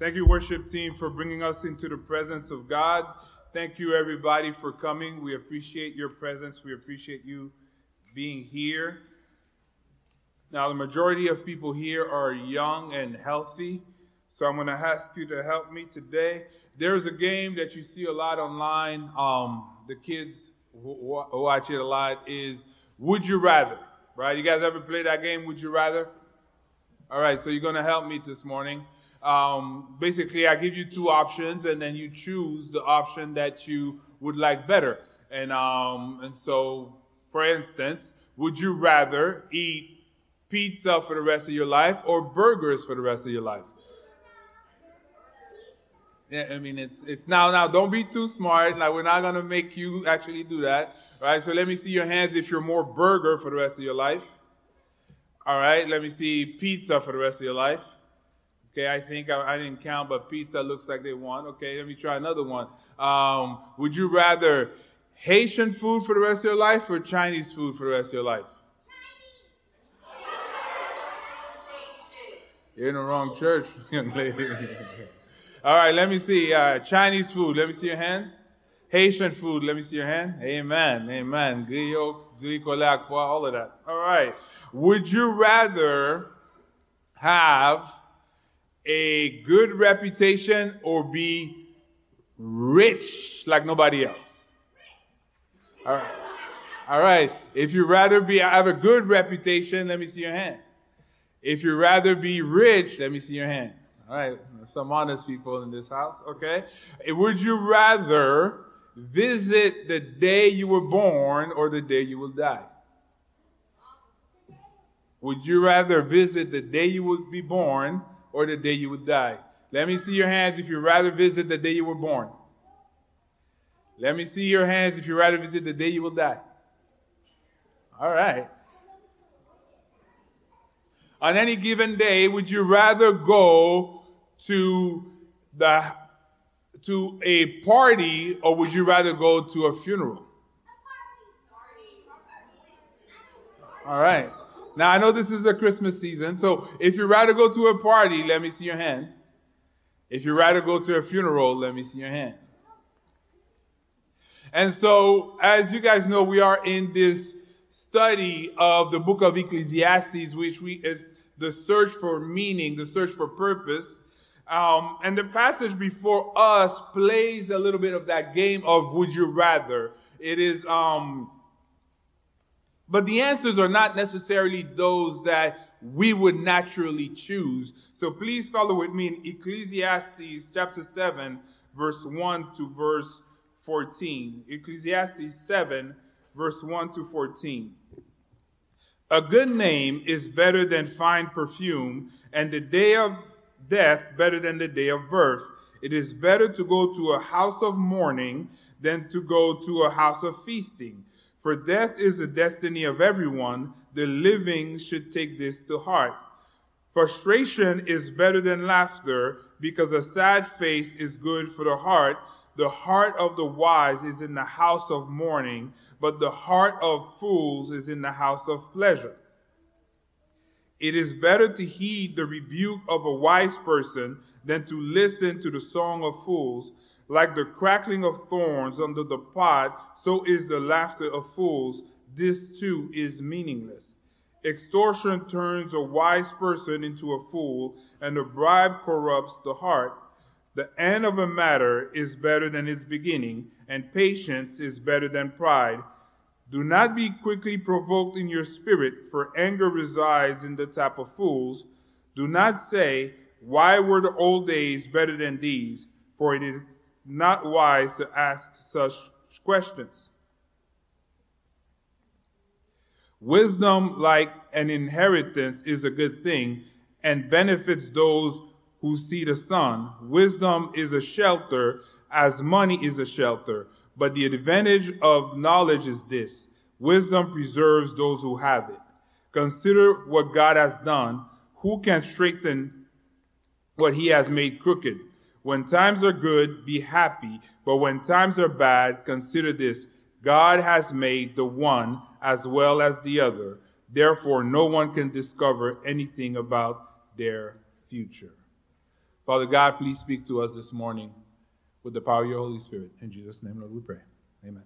Thank you, worship team, for bringing us into the presence of God. Thank you, everybody, for coming. We appreciate your presence. We appreciate you being here. Now, the majority of people here are young and healthy, so I'm going to ask you to help me today. There's a game that you see a lot online. Um, the kids watch it a lot. Is Would You Rather? Right? You guys ever play that game? Would you rather? All right, so you're going to help me this morning. Um, basically, I give you two options, and then you choose the option that you would like better. And um, and so, for instance, would you rather eat pizza for the rest of your life or burgers for the rest of your life? Yeah, I mean it's it's now now don't be too smart. Like we're not gonna make you actually do that. Right? So let me see your hands if you're more burger for the rest of your life. All right, let me see pizza for the rest of your life. Okay, I think I, I, didn't count, but pizza looks like they won. Okay, let me try another one. Um, would you rather Haitian food for the rest of your life or Chinese food for the rest of your life? Chinese You're in the wrong church, young lady. All right, let me see. Uh, Chinese food, let me see your hand. Haitian food, let me see your hand. Amen, amen. all of that. All right. Would you rather have a good reputation or be rich like nobody else? All right. All right. If you rather be have a good reputation, let me see your hand. If you rather be rich, let me see your hand. All right. Some honest people in this house. Okay. Would you rather visit the day you were born or the day you will die? Would you rather visit the day you would be born or the day you would die? Let me see your hands if you'd rather visit the day you were born. Let me see your hands if you'd rather visit the day you will die. All right. On any given day, would you rather go to the to a party or would you rather go to a funeral? All right. Now I know this is a Christmas season, so if you'd rather go to a party, let me see your hand. If you'd rather go to a funeral, let me see your hand. And so, as you guys know, we are in this study of the book of Ecclesiastes, which we is the search for meaning, the search for purpose. Um, and the passage before us plays a little bit of that game of would you rather. It is um, but the answers are not necessarily those that we would naturally choose. So please follow with me in Ecclesiastes chapter 7, verse 1 to verse 14. Ecclesiastes 7, verse 1 to 14. A good name is better than fine perfume, and the day of death better than the day of birth. It is better to go to a house of mourning than to go to a house of feasting for death is the destiny of everyone. The living should take this to heart. Frustration is better than laughter because a sad face is good for the heart. The heart of the wise is in the house of mourning, but the heart of fools is in the house of pleasure. It is better to heed the rebuke of a wise person than to listen to the song of fools. Like the crackling of thorns under the pot, so is the laughter of fools. This too is meaningless. Extortion turns a wise person into a fool, and a bribe corrupts the heart. The end of a matter is better than its beginning, and patience is better than pride. Do not be quickly provoked in your spirit, for anger resides in the tap of fools. Do not say, Why were the old days better than these? For it is not wise to ask such questions. Wisdom, like an inheritance, is a good thing and benefits those who see the sun. Wisdom is a shelter as money is a shelter. But the advantage of knowledge is this wisdom preserves those who have it. Consider what God has done. Who can straighten what he has made crooked? When times are good, be happy. But when times are bad, consider this. God has made the one as well as the other. Therefore, no one can discover anything about their future. Father God, please speak to us this morning with the power of your Holy Spirit. In Jesus' name, Lord, we pray. Amen.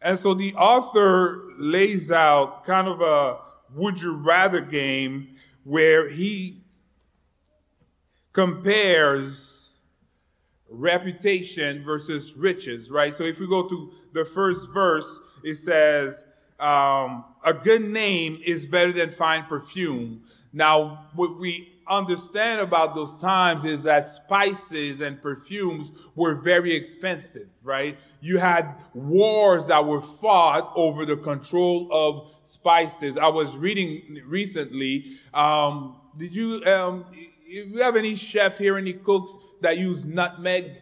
And so the author lays out kind of a would you rather game where he compares reputation versus riches, right? So if we go to the first verse, it says, um, a good name is better than fine perfume. Now, what we understand about those times is that spices and perfumes were very expensive, right? You had wars that were fought over the control of spices. I was reading recently, um, did you, um, you have any chef here, any cooks that use nutmeg?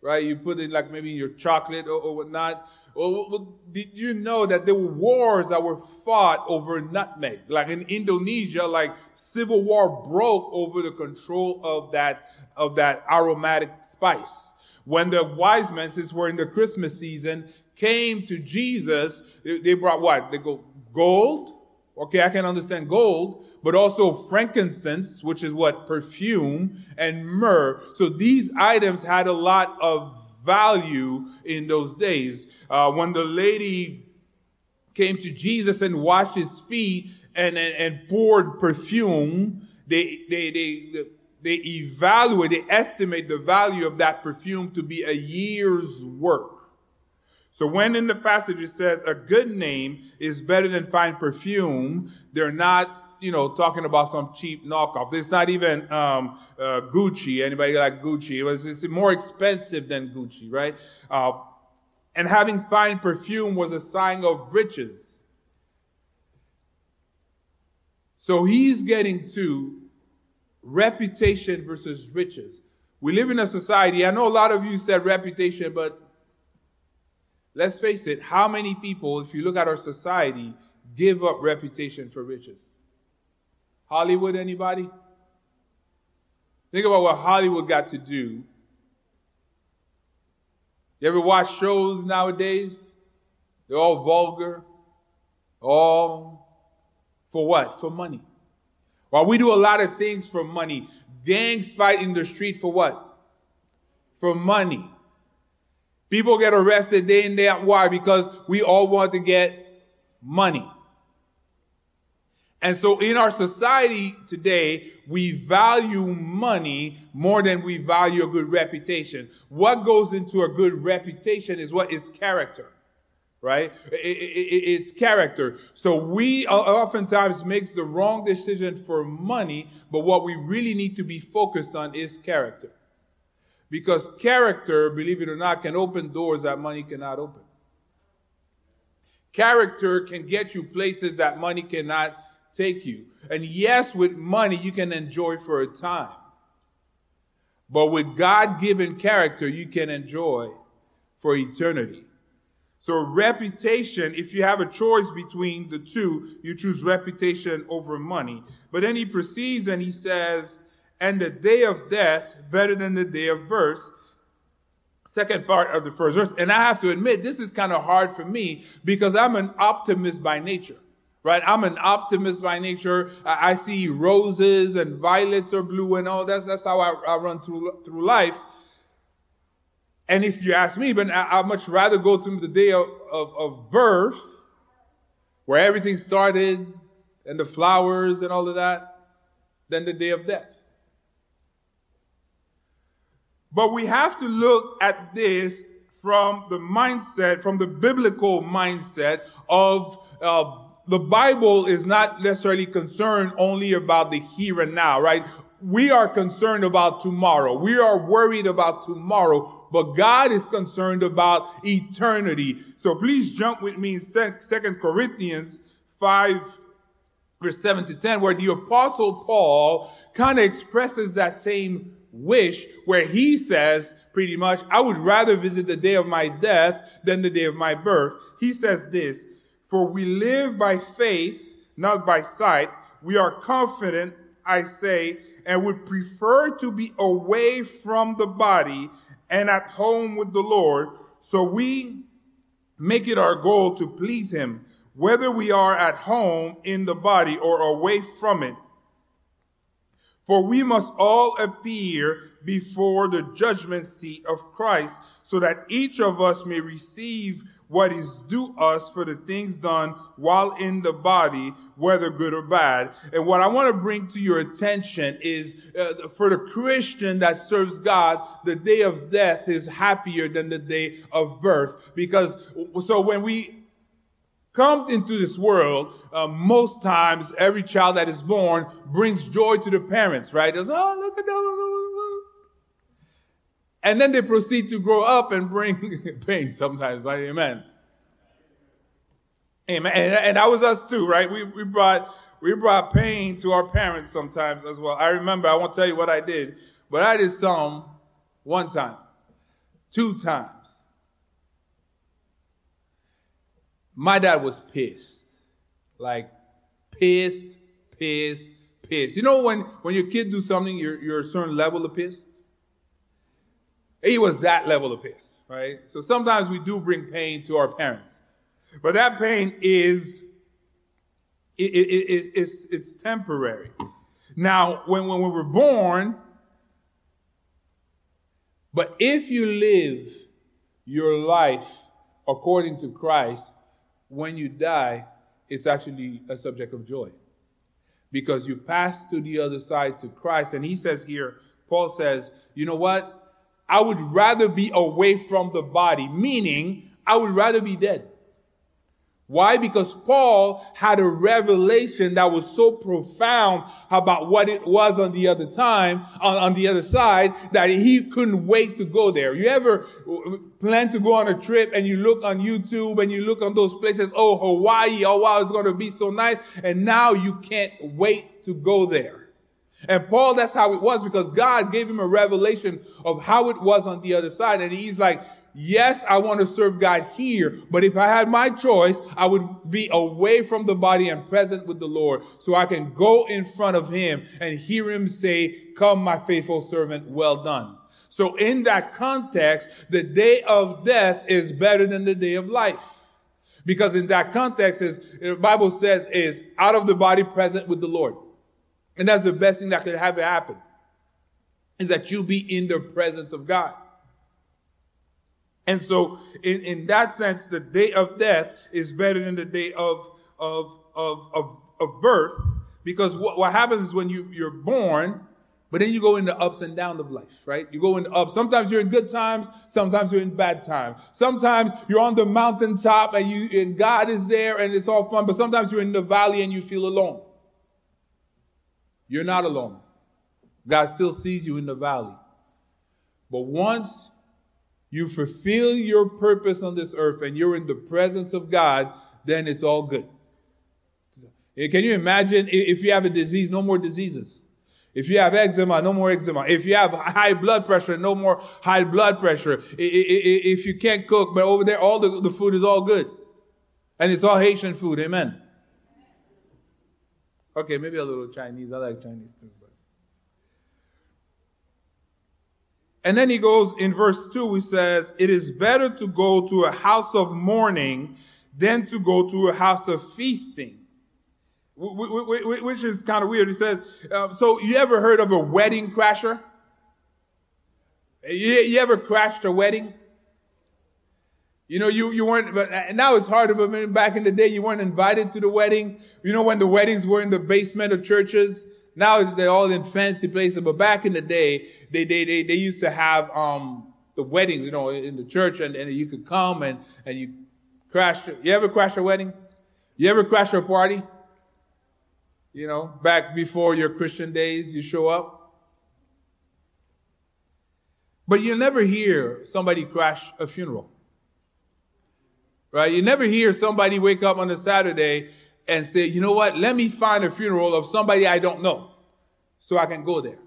Right? You put it like maybe in your chocolate or, or whatnot. Well, did you know that there were wars that were fought over nutmeg? Like in Indonesia, like civil war broke over the control of that, of that aromatic spice. When the wise men, since we're in the Christmas season, came to Jesus, they brought what? They go gold. Okay, I can understand gold, but also frankincense, which is what perfume and myrrh. So these items had a lot of value in those days. Uh, when the lady came to Jesus and washed his feet and, and, and poured perfume, they, they, they, they evaluate, they estimate the value of that perfume to be a year's work. So when in the passage it says a good name is better than fine perfume, they're not you know, talking about some cheap knockoff. It's not even um, uh, Gucci. Anybody like Gucci? It was, it's more expensive than Gucci, right? Uh, and having fine perfume was a sign of riches. So he's getting to reputation versus riches. We live in a society, I know a lot of you said reputation, but let's face it, how many people, if you look at our society, give up reputation for riches? Hollywood, anybody? Think about what Hollywood got to do. You ever watch shows nowadays? They're all vulgar. All for what? For money. While we do a lot of things for money, gangs fight in the street for what? For money. People get arrested day in, day out. Why? Because we all want to get money. And so in our society today, we value money more than we value a good reputation. What goes into a good reputation is what is character, right? it's character. So we oftentimes makes the wrong decision for money, but what we really need to be focused on is character. Because character, believe it or not, can open doors that money cannot open. Character can get you places that money cannot take you. And yes, with money, you can enjoy for a time. But with God given character, you can enjoy for eternity. So reputation, if you have a choice between the two, you choose reputation over money. But then he proceeds and he says, and the day of death better than the day of birth. Second part of the first verse. And I have to admit, this is kind of hard for me because I'm an optimist by nature right? I'm an optimist by nature. I, see roses and violets are blue and all that's, that's how I, I run through, through life. And if you ask me, but I, would much rather go to the day of, of, of birth, where everything started and the flowers and all of that, than the day of death. But we have to look at this from the mindset, from the biblical mindset of uh, the Bible is not necessarily concerned only about the here and now, right? We are concerned about tomorrow. We are worried about tomorrow, but God is concerned about eternity. So please jump with me in Second Corinthians 5 verse 7 to 10, where the apostle Paul kind of expresses that same wish where he says pretty much, I would rather visit the day of my death than the day of my birth. He says this, for we live by faith, not by sight. We are confident, I say, and would prefer to be away from the body and at home with the Lord. So we make it our goal to please him, whether we are at home in the body or away from it. For we must all appear before the judgment seat of Christ so that each of us may receive what is due us for the things done while in the body, whether good or bad. And what I want to bring to your attention is uh, for the Christian that serves God, the day of death is happier than the day of birth. Because so when we come into this world, uh, most times every child that is born brings joy to the parents, right? Oh, look at them. And then they proceed to grow up and bring pain sometimes, right? Amen. Amen. And, and that was us too, right? We, we brought, we brought pain to our parents sometimes as well. I remember, I won't tell you what I did, but I did some one time, two times. My dad was pissed. Like, pissed, pissed, pissed. You know when, when your kid do something, you're, you're a certain level of pissed? He was that level of pissed, right? So sometimes we do bring pain to our parents. But that pain is, it, it, it, it's, it's temporary. Now, when, when we were born, but if you live your life according to Christ, when you die, it's actually a subject of joy. Because you pass to the other side to Christ. And he says here, Paul says, you know what? I would rather be away from the body, meaning I would rather be dead. Why? Because Paul had a revelation that was so profound about what it was on the other time, on, on, the other side, that he couldn't wait to go there. You ever plan to go on a trip and you look on YouTube and you look on those places, oh, Hawaii, oh wow, it's going to be so nice. And now you can't wait to go there. And Paul, that's how it was because God gave him a revelation of how it was on the other side. And he's like, yes, I want to serve God here, but if I had my choice, I would be away from the body and present with the Lord so I can go in front of him and hear him say, come, my faithful servant, well done. So in that context, the day of death is better than the day of life. Because in that context, is the Bible says, is out of the body present with the Lord. And that's the best thing that could happen is that you be in the presence of God. And so, in, in that sense, the day of death is better than the day of, of, of, of, of birth because what, what happens is when you, you're born, but then you go into ups and downs of life, right? You go into ups. Sometimes you're in good times. Sometimes you're in bad times. Sometimes you're on the mountaintop and you, and God is there and it's all fun. But sometimes you're in the valley and you feel alone. You're not alone. God still sees you in the valley. But once you fulfill your purpose on this earth and you're in the presence of God, then it's all good. Eh, can you imagine if you have a disease, no more diseases? If you have eczema, no more eczema. If you have high blood pressure, no more high blood pressure. If you can't cook, but over there, all the, the food is all good. And it's all Haitian food. Amen. Okay, maybe a little Chinese. I like Chinese too. But. And then he goes in verse 2, he says, It is better to go to a house of mourning than to go to a house of feasting. Which is kind of weird. He says, uh, So you ever heard of a wedding crasher? You, ever crashed a wedding? You know, you, you weren't, but now it's harder, but back in the day, you weren't invited to the wedding. You know, when the weddings were in the basement of churches, now they're all in fancy places, but back in the day, they, they, they, they used to have, um, the weddings, you know, in the church and, and you could come and, and you crash. You ever crash a wedding? You ever crash a party? You know, back before your Christian days, you show up. But you never hear somebody crash a funeral. Right? You never hear somebody wake up on a Saturday and say, you know what? Let me find a funeral of somebody I don't know so I can go there.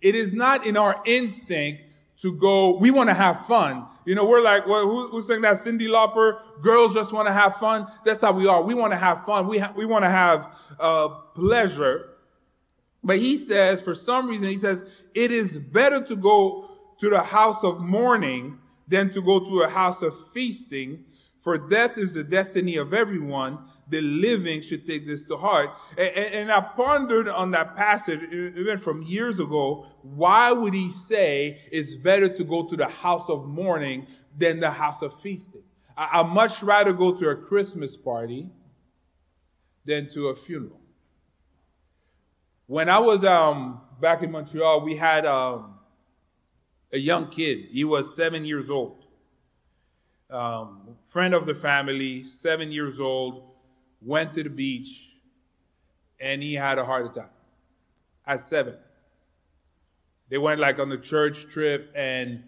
It is not in our instinct to go, we want to have fun. You know, we're like, well, who, who's saying that Cyndi Lauper? Girls just want to have fun. That's how we are. We want to have fun. We, ha- we want to have, uh, pleasure. But he says, for some reason, he says, it is better to go to the house of mourning than to go to a house of feasting For death is the destiny of everyone. The living should take this to heart. And, and, I pondered on that passage, even from years ago. Why would he say it's better to go to the house of mourning than the house of feasting? I, I'd much rather go to a Christmas party than to a funeral. When I was um, back in Montreal, we had um, a young kid. He was seven years old um, friend of the family, seven years old, went to the beach and he had a heart attack at seven. They went like on the church trip and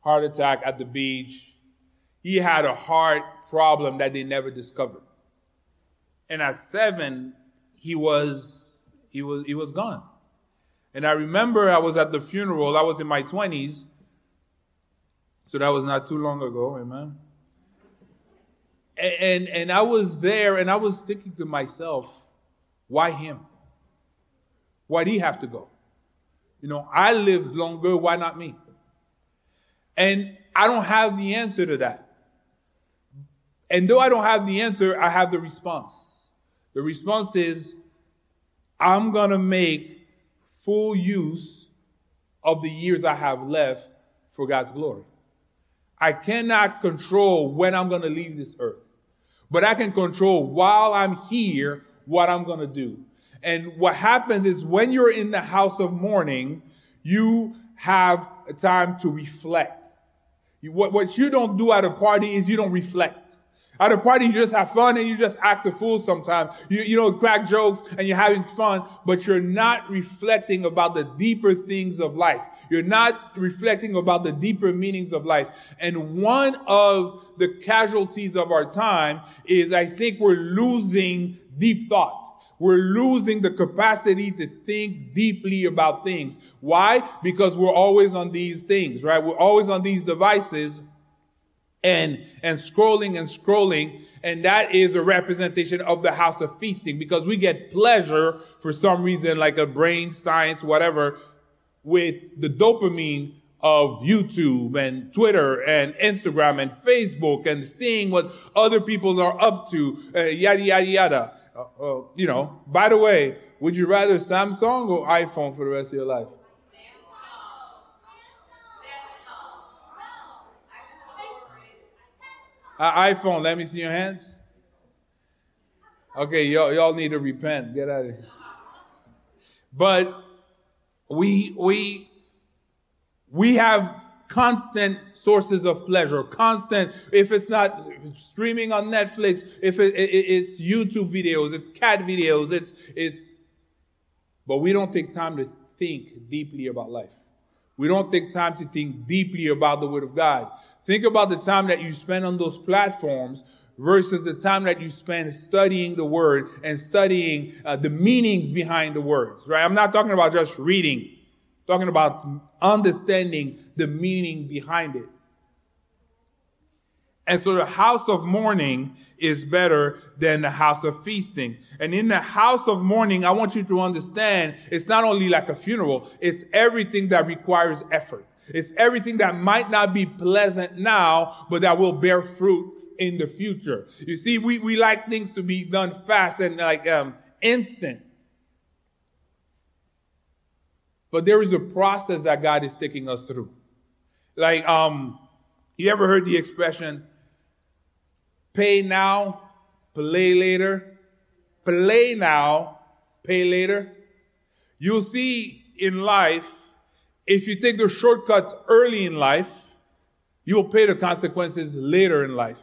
heart attack at the beach. He had a heart problem that they never discovered. And at seven, he was he was he was gone. And I remember I was at the funeral, I was in my twenties, so that was not too long ago, amen. And, and, I was there and I was thinking to myself, why him? Why'd he have to go? You know, I lived longer, why not me? And I don't have the answer to that. And though I don't have the answer, I have the response. The response is, I'm gonna make full use of the years I have left for God's glory. I cannot control when I'm to leave this earth, but I can control while I'm here what I'm going to do. And what happens is when you're in the house of mourning, you have a time to reflect. What, what you don't do at a party is you don't reflect. At a party, you just have fun and you just act a fool sometimes. You, you know, crack jokes and you're having fun, but you're not reflecting about the deeper things of life. You're not reflecting about the deeper meanings of life. And one of the casualties of our time is I think we're losing deep thought. We're losing the capacity to think deeply about things. Why? Because we're always on these things, right? We're always on these devices and and scrolling and scrolling and that is a representation of the house of feasting because we get pleasure for some reason like a brain science whatever with the dopamine of YouTube and Twitter and Instagram and Facebook and seeing what other people are up to uh, yada yada yada. Uh, uh, you know by the way would you rather Samsung or iPhone for the rest of your life Uh, iPhone, let me see your hands. Okay, y'all, y'all need to repent. Get out of here. But we, we, we have constant sources of pleasure, constant, if it's not streaming on Netflix, if it, it, it's YouTube videos, it's cat videos, it's, it's, but we don't take time to think deeply about life. We don't take time to think deeply about the Word of God. Think about the time that you spend on those platforms versus the time that you spend studying the word and studying uh, the meanings behind the words, right? I'm not talking about just reading. I'm talking about understanding the meaning behind it. And so the house of mourning is better than the house of feasting. And in the house of mourning, I want you to understand it's not only like a funeral, it's everything that requires effort. It's everything that might not be pleasant now, but that will bear fruit in the future. You see, we, we like things to be done fast and like um, instant. But there is a process that God is taking us through. Like, um, you ever heard the expression, pay now, play later? Play now, pay later. You'll see in life, if you take the shortcuts early in life, you'll pay the consequences later in life.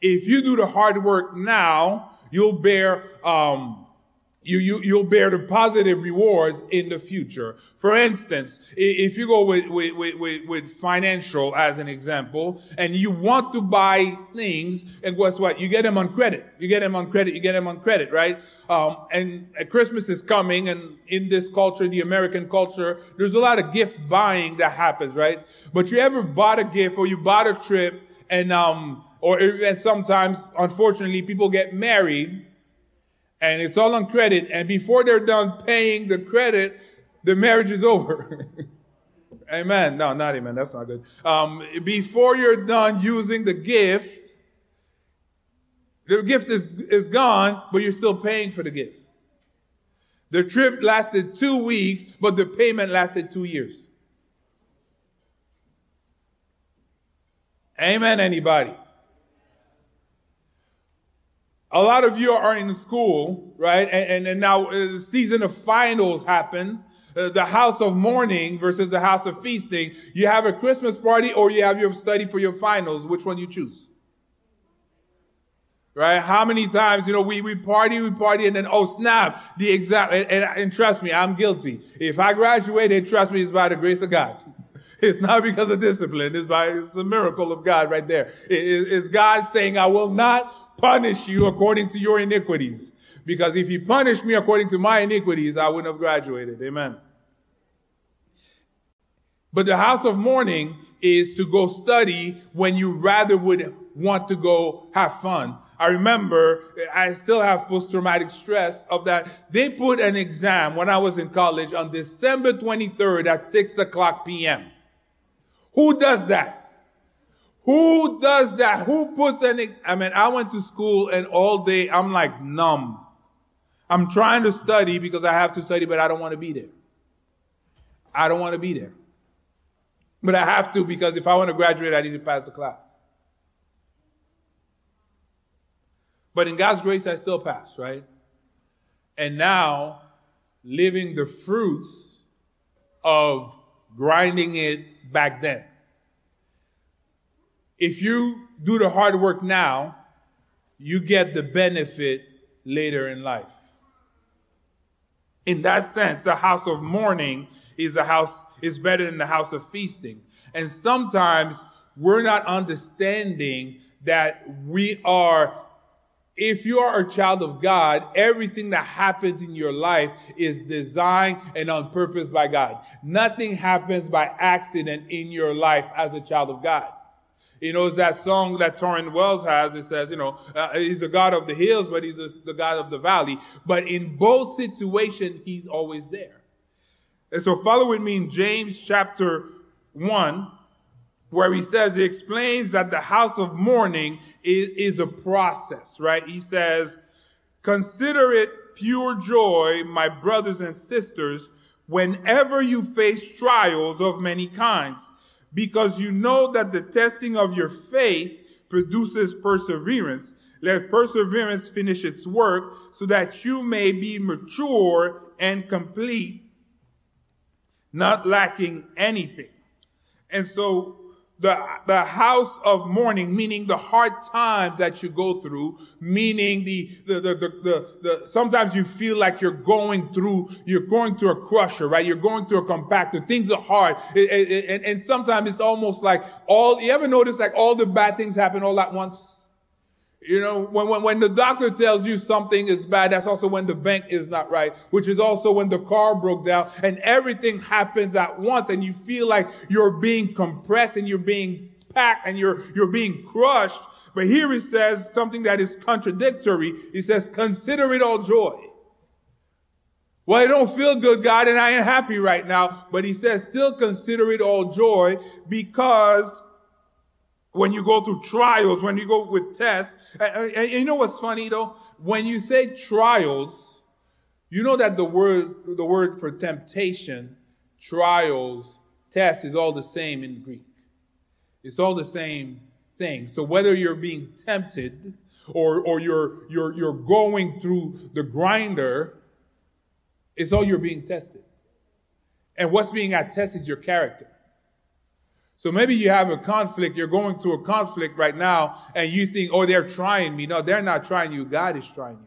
If you do the hard work now, you'll bear um, you, you, you'll bear the positive rewards in the future. For instance, if you go with, with, with, with, financial as an example, and you want to buy things, and guess what? You get them on credit. You get them on credit. You get them on credit, right? Um, and Christmas is coming, and in this culture, the American culture, there's a lot of gift buying that happens, right? But you ever bought a gift or you bought a trip, and um, or and sometimes, unfortunately, people get married and it's all on credit. And before they're done paying the credit, the marriage is over. amen. No, not amen. That's not good. Um, before you're done using the gift, The gift is, is gone, but you're still paying for the gift. The trip lasted two weeks, but the payment lasted two years. Amen, anybody? A lot of you are in school, right? And, and, and now uh, the season of finals happen. Uh, the house of mourning versus the house of feasting. You have a Christmas party or you have your study for your finals. Which one you choose? Right? How many times, you know, we, we party, we party, and then, oh, snap, the exact, and, and, and trust me, I'm guilty. If I graduated, trust me, it's by the grace of God. It's not because of discipline. It's by, it's a miracle of God right there. It, it's God saying, I will not punish you according to your iniquities. Because if he punished me according to my iniquities, I wouldn't have graduated. Amen. But the house of mourning is to go study when you rather would want to go have fun. I remember I still have post-traumatic stress of that. They put an exam when I was in college on December 23rd at 6 o'clock p.m. Who does that? Who does that? Who puts an, I mean, I went to school and all day I'm like numb. I'm trying to study because I have to study, but I don't want to be there. I don't want to be there. But I have to because if I want to graduate, I need to pass the class. But in God's grace, I still passed, right? And now, living the fruits of grinding it back then. If you do the hard work now, you get the benefit later in life. In that sense, the house of mourning is a house is better than the house of feasting. And sometimes we're not understanding that we are if you are a child of God, everything that happens in your life is designed and on purpose by God. Nothing happens by accident in your life as a child of God. You know, it's that song that Tauren Wells has. It says, you know, uh, he's the God of the hills, but he's the God of the valley. But in both situations, he's always there. And so follow with me in James chapter 1, where he says, he explains that the house of mourning is, is a process, right? He says, consider it pure joy, my brothers and sisters, whenever you face trials of many kinds, because you know that the testing of your faith produces perseverance. Let perseverance finish its work so that you may be mature and complete, not lacking anything. And so the, the house of mourning, meaning the hard times that you go through, meaning the, the, the, the, the, sometimes you feel like you're going through, you're going through a crusher, right? You're going through a compactor. Things are hard. It, it, and, and sometimes it's almost like all, you ever notice like all the bad things happen all at once? You know, when, when, when the doctor tells you something is bad, that's also when the bank is not right, which is also when the car broke down and everything happens at once and you feel like you're being compressed and you're being packed and you're, you're being crushed. But here he says something that is contradictory. He says, consider it all joy. Well, I don't feel good, God, and I ain't happy right now. But he says, still consider it all joy because when you go through trials, when you go with tests. And, and, you know what's funny though? When you say trials, you know that the word, the word for temptation, trials, test is all the same in Greek. It's all the same thing. So whether you're being tempted or, or you're, you're, you're going through the grinder, it's all you're being tested. And what's being at test is your character. So maybe you have a conflict, you're going through a conflict right now, and you think, oh, they're trying me. No, they're not trying you. God is trying you.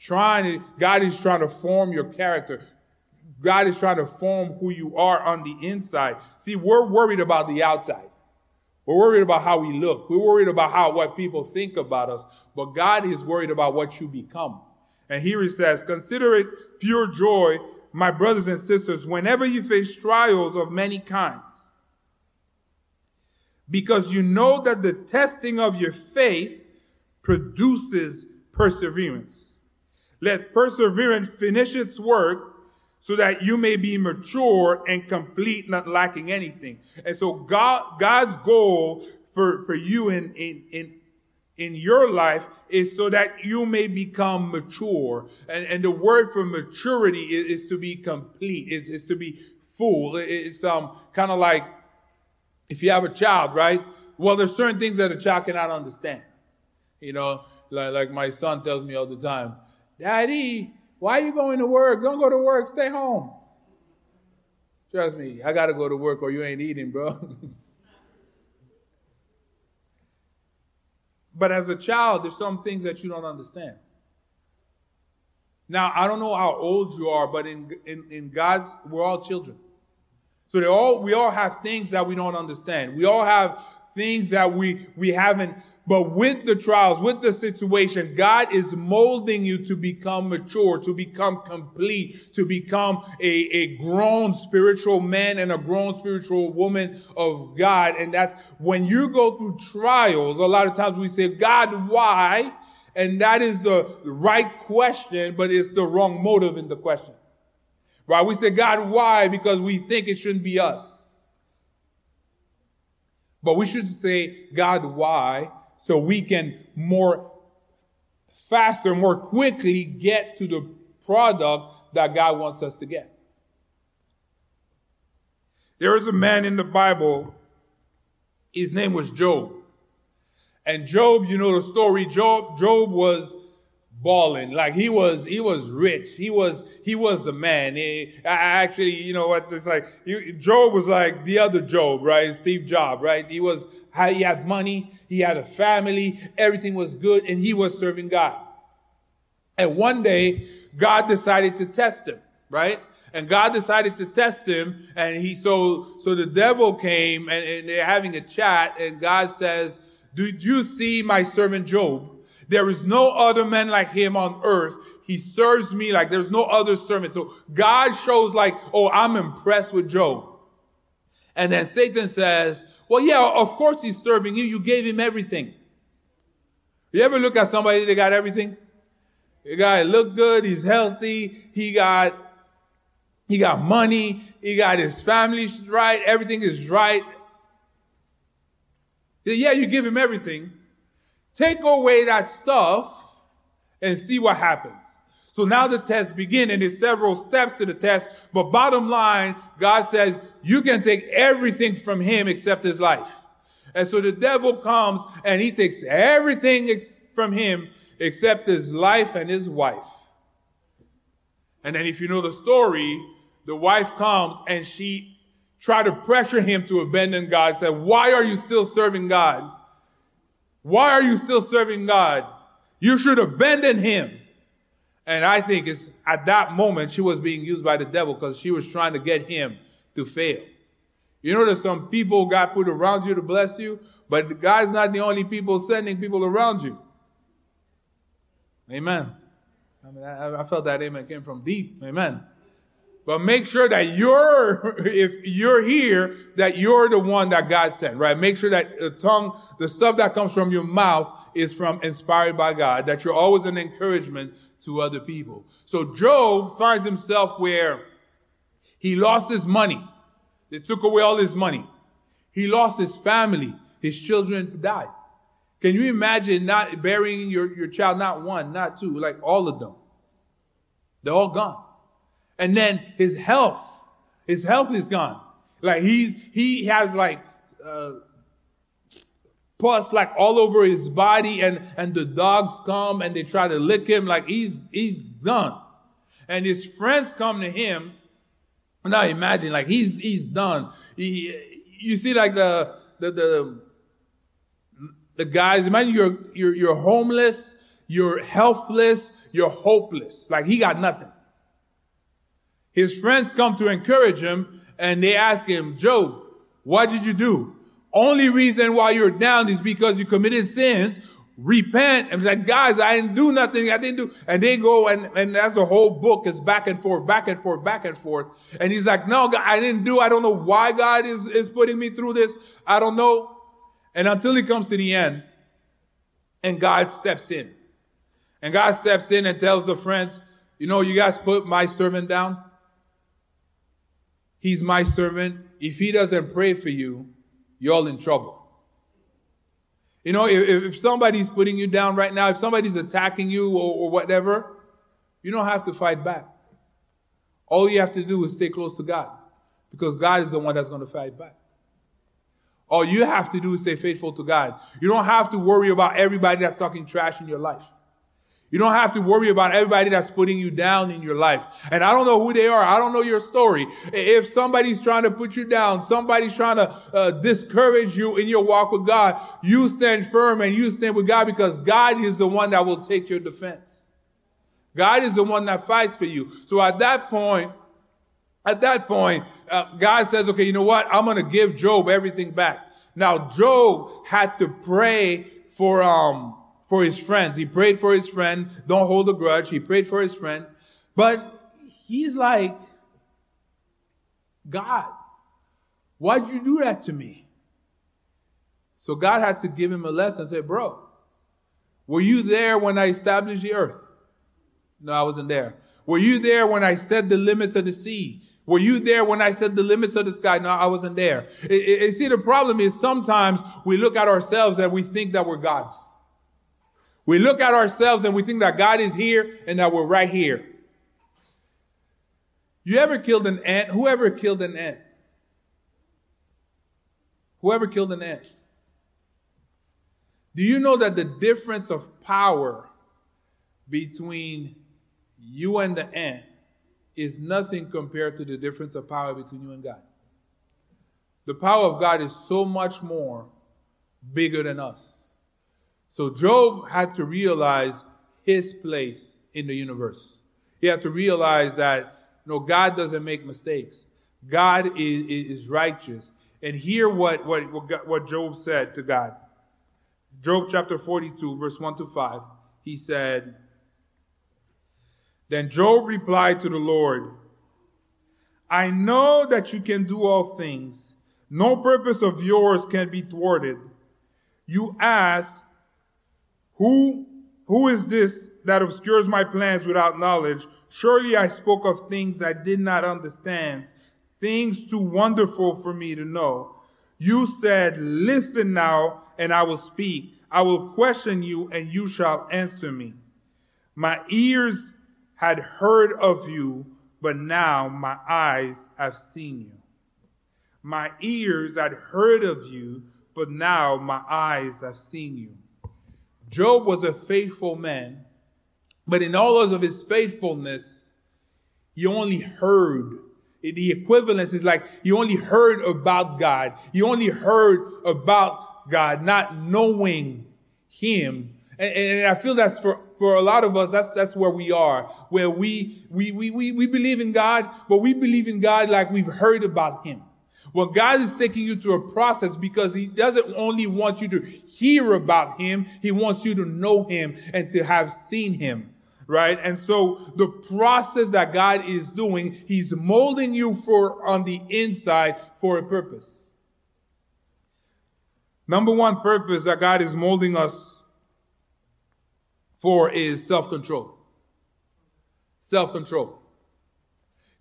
Trying, God is trying to form your character. God is trying to form who you are on the inside. See, we're worried about the outside. We're worried about how we look. We're worried about how what people think about us. But God is worried about what you become. And here he says, consider it pure joy, my brothers and sisters, whenever you face trials of many kinds because you know that the testing of your faith produces perseverance. Let perseverance finish its work so that you may be mature and complete, not lacking anything. And so God, God's goal for, for you in, in, in, in your life is so that you may become mature. And, and the word for maturity is, is to be complete. It's, it's to be full. It's um kind of like if you have a child, right? Well, there's certain things that a child cannot understand. You know, like, like my son tells me all the time, Daddy, why are you going to work? Don't go to work. Stay home. Trust me, I got to go to work or you ain't eating, bro. but as a child, there's some things that you don't understand. Now, I don't know how old you are, but in, in, in God's, we're all children. So they all, we all have things that we don't understand. We all have things that we, we haven't, but with the trials, with the situation, God is molding you to become mature, to become complete, to become a, a grown spiritual man and a grown spiritual woman of God. And that's when you go through trials, a lot of times we say, God, why? And that is the right question, but it's the wrong motive in the question. Right? We say, God, why? Because we think it shouldn't be us. But we should say, God, why? So we can more faster, more quickly get to the product that God wants us to get. There is a man in the Bible, his name was Job. And Job, you know the story, Job, Job was balling. Like he was, he was rich. He was, he was the man. He, I actually, you know what? It's like he, Job was like the other Job, right? Steve Jobs, right? He was, he had money. He had a family. Everything was good, and he was serving God. And one day, God decided to test him, right? And God decided to test him, and he so so the devil came and, and they're having a chat, and God says, "Did you see my servant Job?" There is no other man like him on earth. He serves me like there's no other servant. So God shows like, oh, I'm impressed with Job. And then Satan says, well, yeah, of course he's serving you. You gave him everything. You ever look at somebody that got everything? The guy look good. He's healthy. He got, he got money. He got his family right. Everything is right. Yeah, you give him everything. Take away that stuff and see what happens. So now the test begin and there's several steps to the test. But bottom line, God says you can take everything from him except his life. And so the devil comes and he takes everything ex- from him except his life and his wife. And then if you know the story, the wife comes and she tried to pressure him to abandon God, said, why are you still serving God? Why are you still serving God? You should abandon him. And I think it's at that moment she was being used by the devil because she was trying to get him to fail. You know, there's some people God put around you to bless you, but God's not the only people sending people around you. Amen. I mean, I, I felt that amen came from deep. Amen. But make sure that you're, if you're here, that you're the one that God sent, right? Make sure that the tongue, the stuff that comes from your mouth is from inspired by God, that you're always an encouragement to other people. So Job finds himself where he lost his money. They took away all his money. He lost his family. His children died. Can you imagine not burying your, your child, not one, not two, like all of them? They're all gone. And then his health, his health is gone. Like he's, he has like, uh, pus like all over his body and, and the dogs come and they try to lick him like he's, he's done. And his friends come to him. Now imagine like he's, he's done. He, you see like the, the, the, the guys, imagine you're, you're, you're homeless, you're helpless, you're hopeless. Like he got nothing. His friends come to encourage him and they ask him, Job, what did you do? Only reason why you're down is because you committed sins. Repent. And like, guys, I didn't do nothing. I didn't do. And they go and, and that's the whole book is back and forth, back and forth, back and forth. And he's like, no, God, I didn't do. I don't know why God is, is putting me through this. I don't know. And until he comes to the end and God steps in and God steps in and tells the friends, you know, you guys put my servant down. He's my servant. If he doesn't pray for you, you're all in trouble. You know, if, if somebody's putting you down right now, if somebody's attacking you or, or whatever, you don't have to fight back. All you have to do is stay close to God because God is the one that's going to fight back. All you have to do is stay faithful to God. You don't have to worry about everybody that's talking trash in your life. You don't have to worry about everybody that's putting you down in your life. And I don't know who they are. I don't know your story. If somebody's trying to put you down, somebody's trying to uh, discourage you in your walk with God, you stand firm and you stand with God because God is the one that will take your defense. God is the one that fights for you. So at that point, at that point, uh, God says, okay, you know what? I'm going to give Job everything back. Now, Job had to pray for, um, for his friends. He prayed for his friend. Don't hold a grudge. He prayed for his friend. But he's like, God, why'd you do that to me? So God had to give him a lesson and say, bro, were you there when I established the earth? No, I wasn't there. Were you there when I set the limits of the sea? Were you there when I set the limits of the sky? No, I wasn't there. It, see, the problem is sometimes we look at ourselves and we think that we're God's. We look at ourselves and we think that God is here and that we're right here. You ever killed an ant? Whoever killed an ant? Whoever killed an ant? Do you know that the difference of power between you and the ant is nothing compared to the difference of power between you and God? The power of God is so much more bigger than us. So Job had to realize his place in the universe. He had to realize that no, God doesn't make mistakes. God is, is righteous. And hear what, what, what Job said to God. Job chapter 42, verse 1 to 5. He said, Then Job replied to the Lord, I know that you can do all things. No purpose of yours can be thwarted. You ask, who, who is this that obscures my plans without knowledge? Surely I spoke of things I did not understand, things too wonderful for me to know. You said, listen now and I will speak. I will question you and you shall answer me. My ears had heard of you, but now my eyes have seen you. My ears had heard of you, but now my eyes have seen you. Job was a faithful man, but in all of his faithfulness, he only heard. The equivalence is like he only heard about God. He only heard about God, not knowing him. And, and I feel that's for, for a lot of us, that's, that's where we are, where we, we, we, we, we believe in God, but we believe in God like we've heard about him. Well, God is taking you through a process because He doesn't only want you to hear about Him, He wants you to know Him and to have seen Him. Right? And so the process that God is doing, He's molding you for on the inside for a purpose. Number one purpose that God is molding us for is self-control. Self-control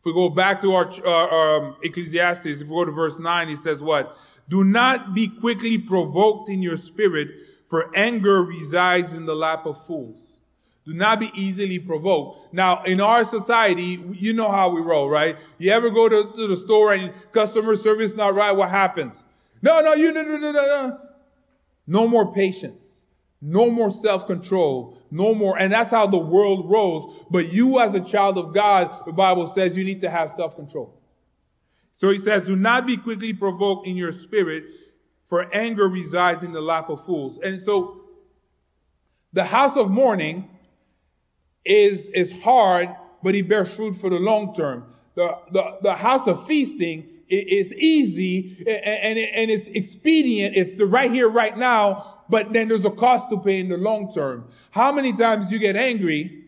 we go back to our uh, um, Ecclesiastes, if we go to verse 9, he says what? Do not be quickly provoked in your spirit, for anger resides in the lap of fools. Do not be easily provoked. Now, in our society, you know how we roll, right? You ever go to, to the store and customer service not right, what happens? No, no, you, no, no, no, no. No more patience. No more self-control. No more. And that's how the world rolls. But you as a child of God, the Bible says you need to have self-control. So he says, do not be quickly provoked in your spirit, for anger resides in the lap of fools. And so the house of mourning is, is hard, but it bears fruit for the long term. The, the, the house of feasting is easy and, and, and it's expedient. It's the right here, right now, but then there's a cost to pay in the long term. How many times you get angry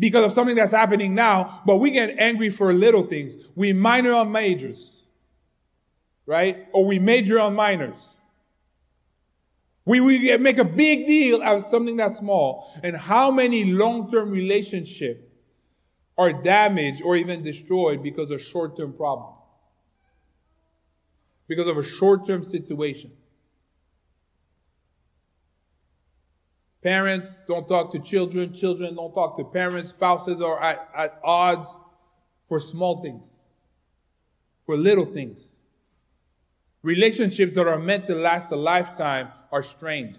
because of something that's happening now, but we get angry for little things. We minor on majors, right? Or we major on minors. We, we make a big deal out of something that's small. And how many long-term relationships are damaged or even destroyed because of short-term problem? Because of a short-term situation. Parents don't talk to children. Children don't talk to parents. Spouses are at, at odds for small things, for little things. Relationships that are meant to last a lifetime are strained.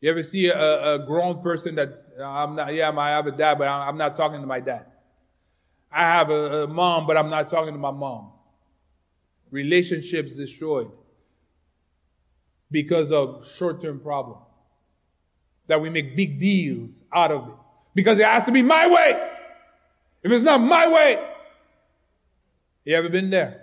You ever see a, a grown person that's, I'm not, yeah, I have a dad, but I'm not talking to my dad. I have a, a mom, but I'm not talking to my mom. Relationships destroyed because of short-term problem. That we make big deals out of it. Because it has to be my way. If it's not my way, you ever been there?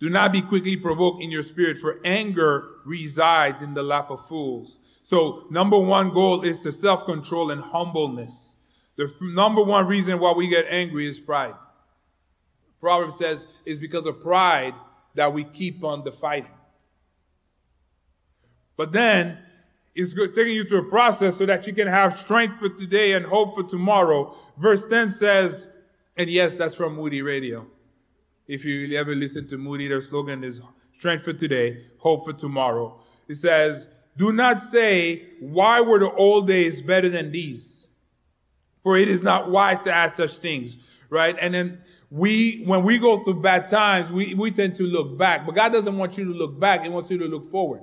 Do not be quickly provoked in your spirit, for anger resides in the lap of fools. So number one goal is to self-control and humbleness. The number one reason why we get angry is pride. Proverbs says it's because of pride that we keep on the fighting. But then it's taking you through a process so that you can have strength for today and hope for tomorrow. Verse 10 says, and yes, that's from Moody Radio. If you ever listen to Moody, their slogan is strength for today, hope for tomorrow. It says, do not say, why were the old days better than these? For it is not wise to ask such things, right? And then we, when we go through bad times, we, we tend to look back, but God doesn't want you to look back. He wants you to look forward.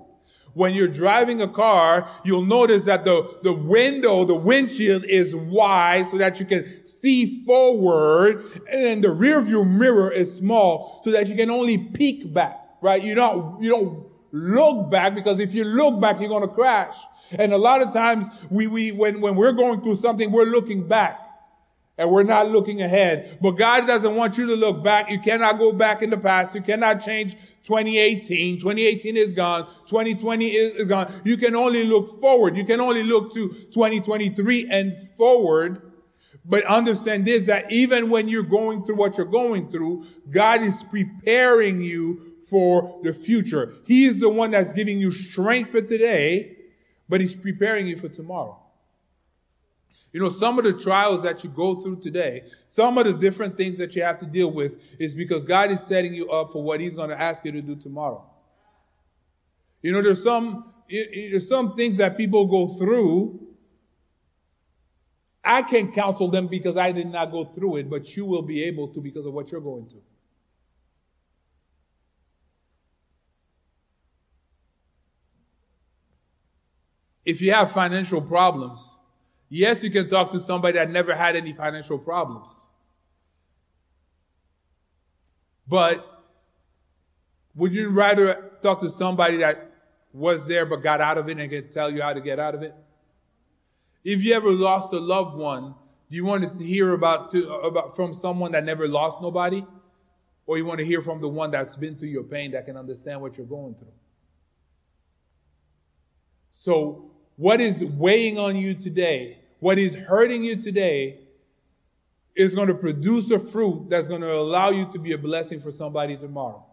When you're driving a car, you'll notice that the, the window, the windshield is wide so that you can see forward. And then the rear view mirror is small so that you can only peek back, right? You don't, you don't look back because if you look back, you're going to crash. And a lot of times we, we, when, when we're going through something, we're looking back and we're not looking ahead. But God doesn't want you to look back. You cannot go back in the past. You cannot change 2018. 2018 is gone. 2020 is, gone. You can only look forward. You can only look to 2023 and forward. But understand this, that even when you're going through what you're going through, God is preparing you for the future. He is the one that's giving you strength for today, but he's preparing you for tomorrow. You know, some of the trials that you go through today, some of the different things that you have to deal with is because God is setting you up for what He's going to ask you to do tomorrow. You know, there's some, there's some things that people go through. I can't counsel them because I did not go through it, but you will be able to because of what you're going through. If you have financial problems, Yes, you can talk to somebody that never had any financial problems. But would you rather talk to somebody that was there but got out of it and can tell you how to get out of it? If you ever lost a loved one, do you want to hear about, to, about from someone that never lost nobody? Or you want to hear from the one that's been through your pain that can understand what you're going through? So, what is weighing on you today what is hurting you today is going to produce a fruit that's going to allow you to be a blessing for somebody tomorrow.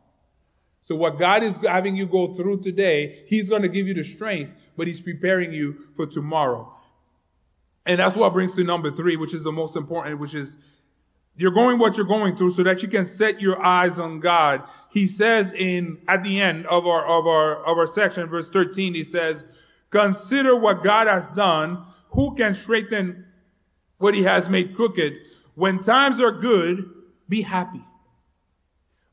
So what God is having you go through today, He's going to give you the strength, but He's preparing you for tomorrow. And that's what brings to number three, which is the most important, which is you're going what you're going through so that you can set your eyes on God. He says in, at the end of our, of our, of our section, verse 13, he says, consider what God has done who can straighten what he has made crooked? When times are good, be happy.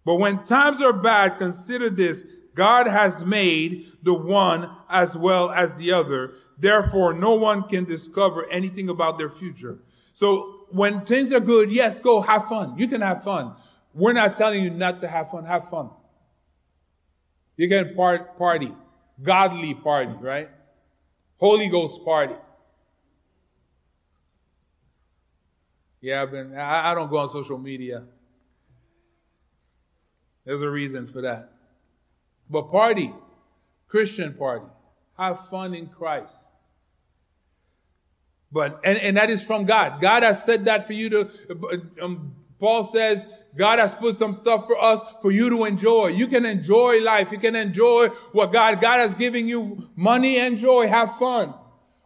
But when times are bad, consider this. God has made the one as well as the other. Therefore, no one can discover anything about their future. So when things are good, yes, go have fun. You can have fun. We're not telling you not to have fun. Have fun. You can part, party. Godly party, right? Holy Ghost party. Yeah, I've been, I, I don't go on social media. There's a reason for that. But party, Christian party, have fun in Christ. But, and, and that is from God. God has said that for you to, um, Paul says, God has put some stuff for us for you to enjoy. You can enjoy life. You can enjoy what God, God has given you money and joy. Have fun.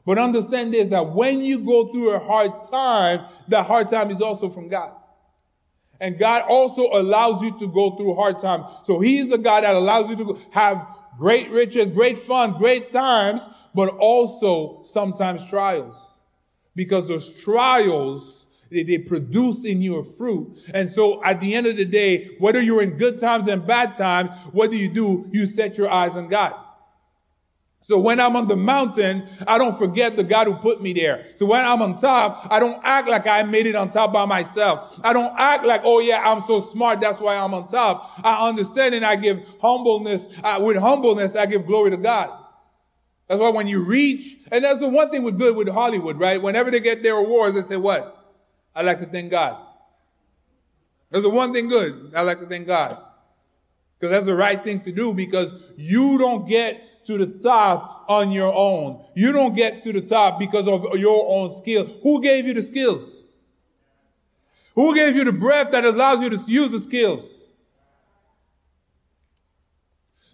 But understand this, that when you go through a hard time, that hard time is also from God. And God also allows you to go through hard time. So He's a God that allows you to have great riches, great fun, great times, but also sometimes trials. Because those trials, they, they produce in you a fruit. And so at the end of the day, whether you're in good times and bad times, what do you do? You set your eyes on God. So when I'm on the mountain, I don't forget the God who put me there. So when I'm on top, I don't act like I made it on top by myself. I don't act like, oh yeah, I'm so smart. That's why I'm on top. I understand and I give humbleness. Uh, with humbleness, I give glory to God. That's why when you reach, and that's the one thing with good with Hollywood, right? Whenever they get their awards, they say what? I like to thank God. That's the one thing good. I like to thank God. Because that's the right thing to do because you don't get to the top on your own. You don't get to the top because of your own skill. Who gave you the skills? Who gave you the breath that allows you to use the skills?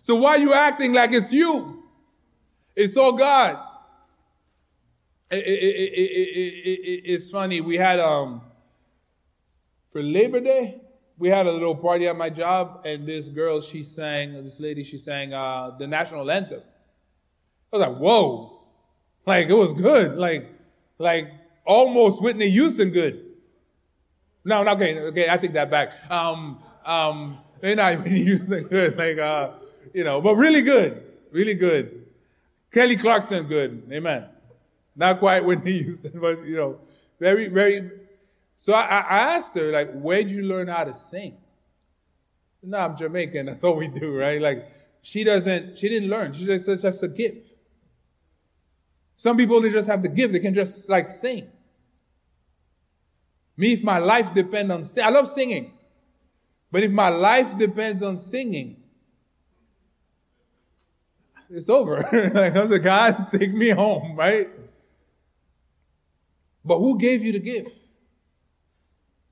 So why are you acting like it's you? It's all God. It, it, it, it's funny. We had um for Labor Day, we had a little party at my job, and this girl, she sang, this lady, she sang uh, the national anthem. I was like, whoa. Like, it was good. Like, like almost Whitney Houston good. No, no, okay, okay, I take that back. Um, um, they're not Whitney Houston good, like, uh, you know, but really good, really good. Kelly Clarkson good, amen. Not quite Whitney Houston, but, you know, very, very, so I, I asked her, like, where'd you learn how to sing? No, I'm Jamaican. That's all we do, right? Like, she doesn't, she didn't learn. She just, it's just a gift. Some people, they just have the gift. They can just, like, sing. Me, if my life depends on singing, I love singing. But if my life depends on singing, it's over. like, I like, God, take me home, right? But who gave you the gift?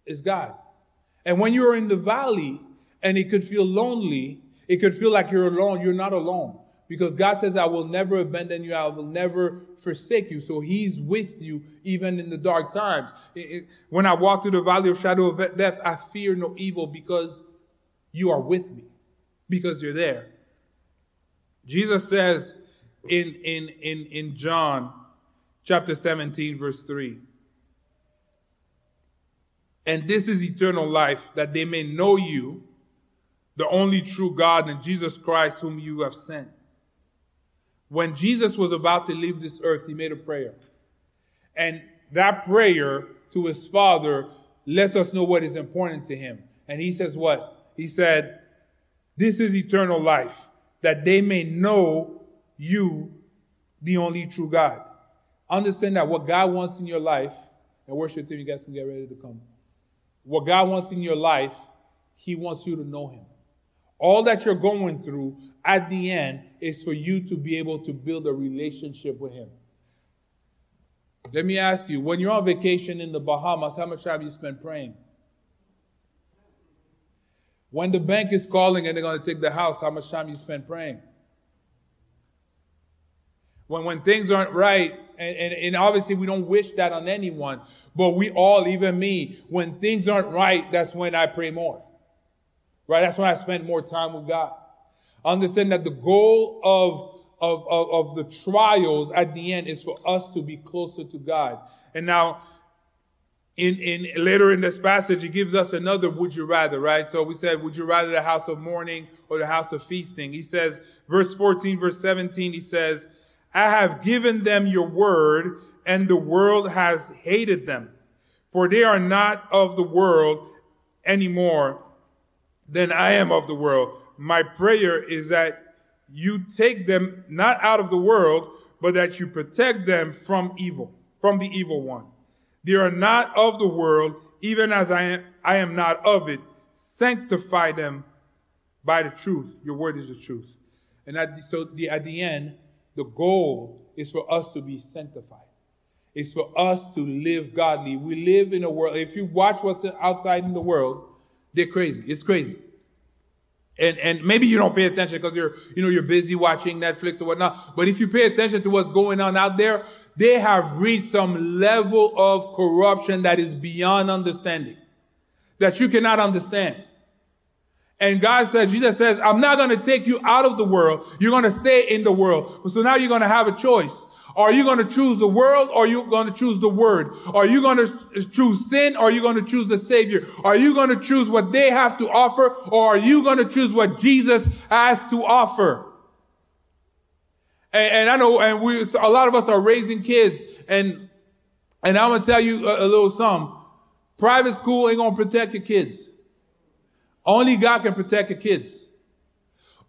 is God. And when you're in the valley and it could feel lonely, it could feel like you're alone, you're not alone. Because God says, I will never abandon you, I will never forsake you. So He's with you even in the dark times. It, it, when I walk through the valley of shadow of death, I fear no evil because you are with me, because you're there. Jesus says in, in, in, in John chapter 17, verse 3. And this is eternal life, that they may know you, the only true God, and Jesus Christ, whom you have sent. When Jesus was about to leave this earth, he made a prayer. And that prayer to his Father lets us know what is important to him. And he says, What? He said, This is eternal life, that they may know you, the only true God. Understand that what God wants in your life, and worship team, you guys can get ready to come what God wants in your life, He wants you to know Him. All that you're going through at the end is for you to be able to build a relationship with Him. Let me ask you, when you're on vacation in the Bahamas, how much time have you spend praying? When the bank is calling and they're going to take the house, how much time you spend praying? When, when things aren't right, and, and, and obviously we don't wish that on anyone, but we all, even me, when things aren't right, that's when I pray more. Right? That's when I spend more time with God. Understand that the goal of, of, of, of the trials at the end is for us to be closer to God. And now, in, in later in this passage, it gives us another would you rather, right? So we said, would you rather the house of mourning or the house of feasting? He says, verse 14, verse 17, he says, I have given them your word, and the world has hated them. For they are not of the world any more than I am of the world. My prayer is that you take them not out of the world, but that you protect them from evil, from the evil one. They are not of the world, even as I am, I am not of it. Sanctify them by the truth. Your word is the truth. And at the, so the, at the end, the goal is for us to be sanctified. It's for us to live godly. We live in a world, if you watch what's outside in the world, they're crazy. It's crazy. And, and maybe you don't pay attention because you're, you know, you're busy watching Netflix or whatnot. But if you pay attention to what's going on out there, they have reached some level of corruption that is beyond understanding, that you cannot understand. And God said, Jesus says, I'm not going to take you out of the world. You're going to stay in the world. So now you're going to have a choice. Are you going to choose the world or are you going to choose the word? Are you going to choose sin or are you going to choose the savior? Are you going to choose what they have to offer or are you going to choose what Jesus has to offer? And, and I know, and we, a lot of us are raising kids and, and I'm going to tell you a, a little something. Private school ain't going to protect your kids. Only God can protect your kids.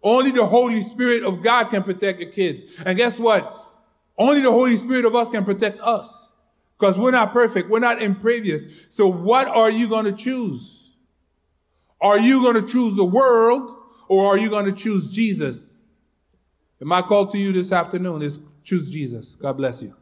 Only the Holy Spirit of God can protect your kids. And guess what? Only the Holy Spirit of us can protect us. Because we're not perfect. We're not impervious. So what are you going to choose? Are you going to choose the world or are you going to choose Jesus? And my call to you this afternoon is choose Jesus. God bless you.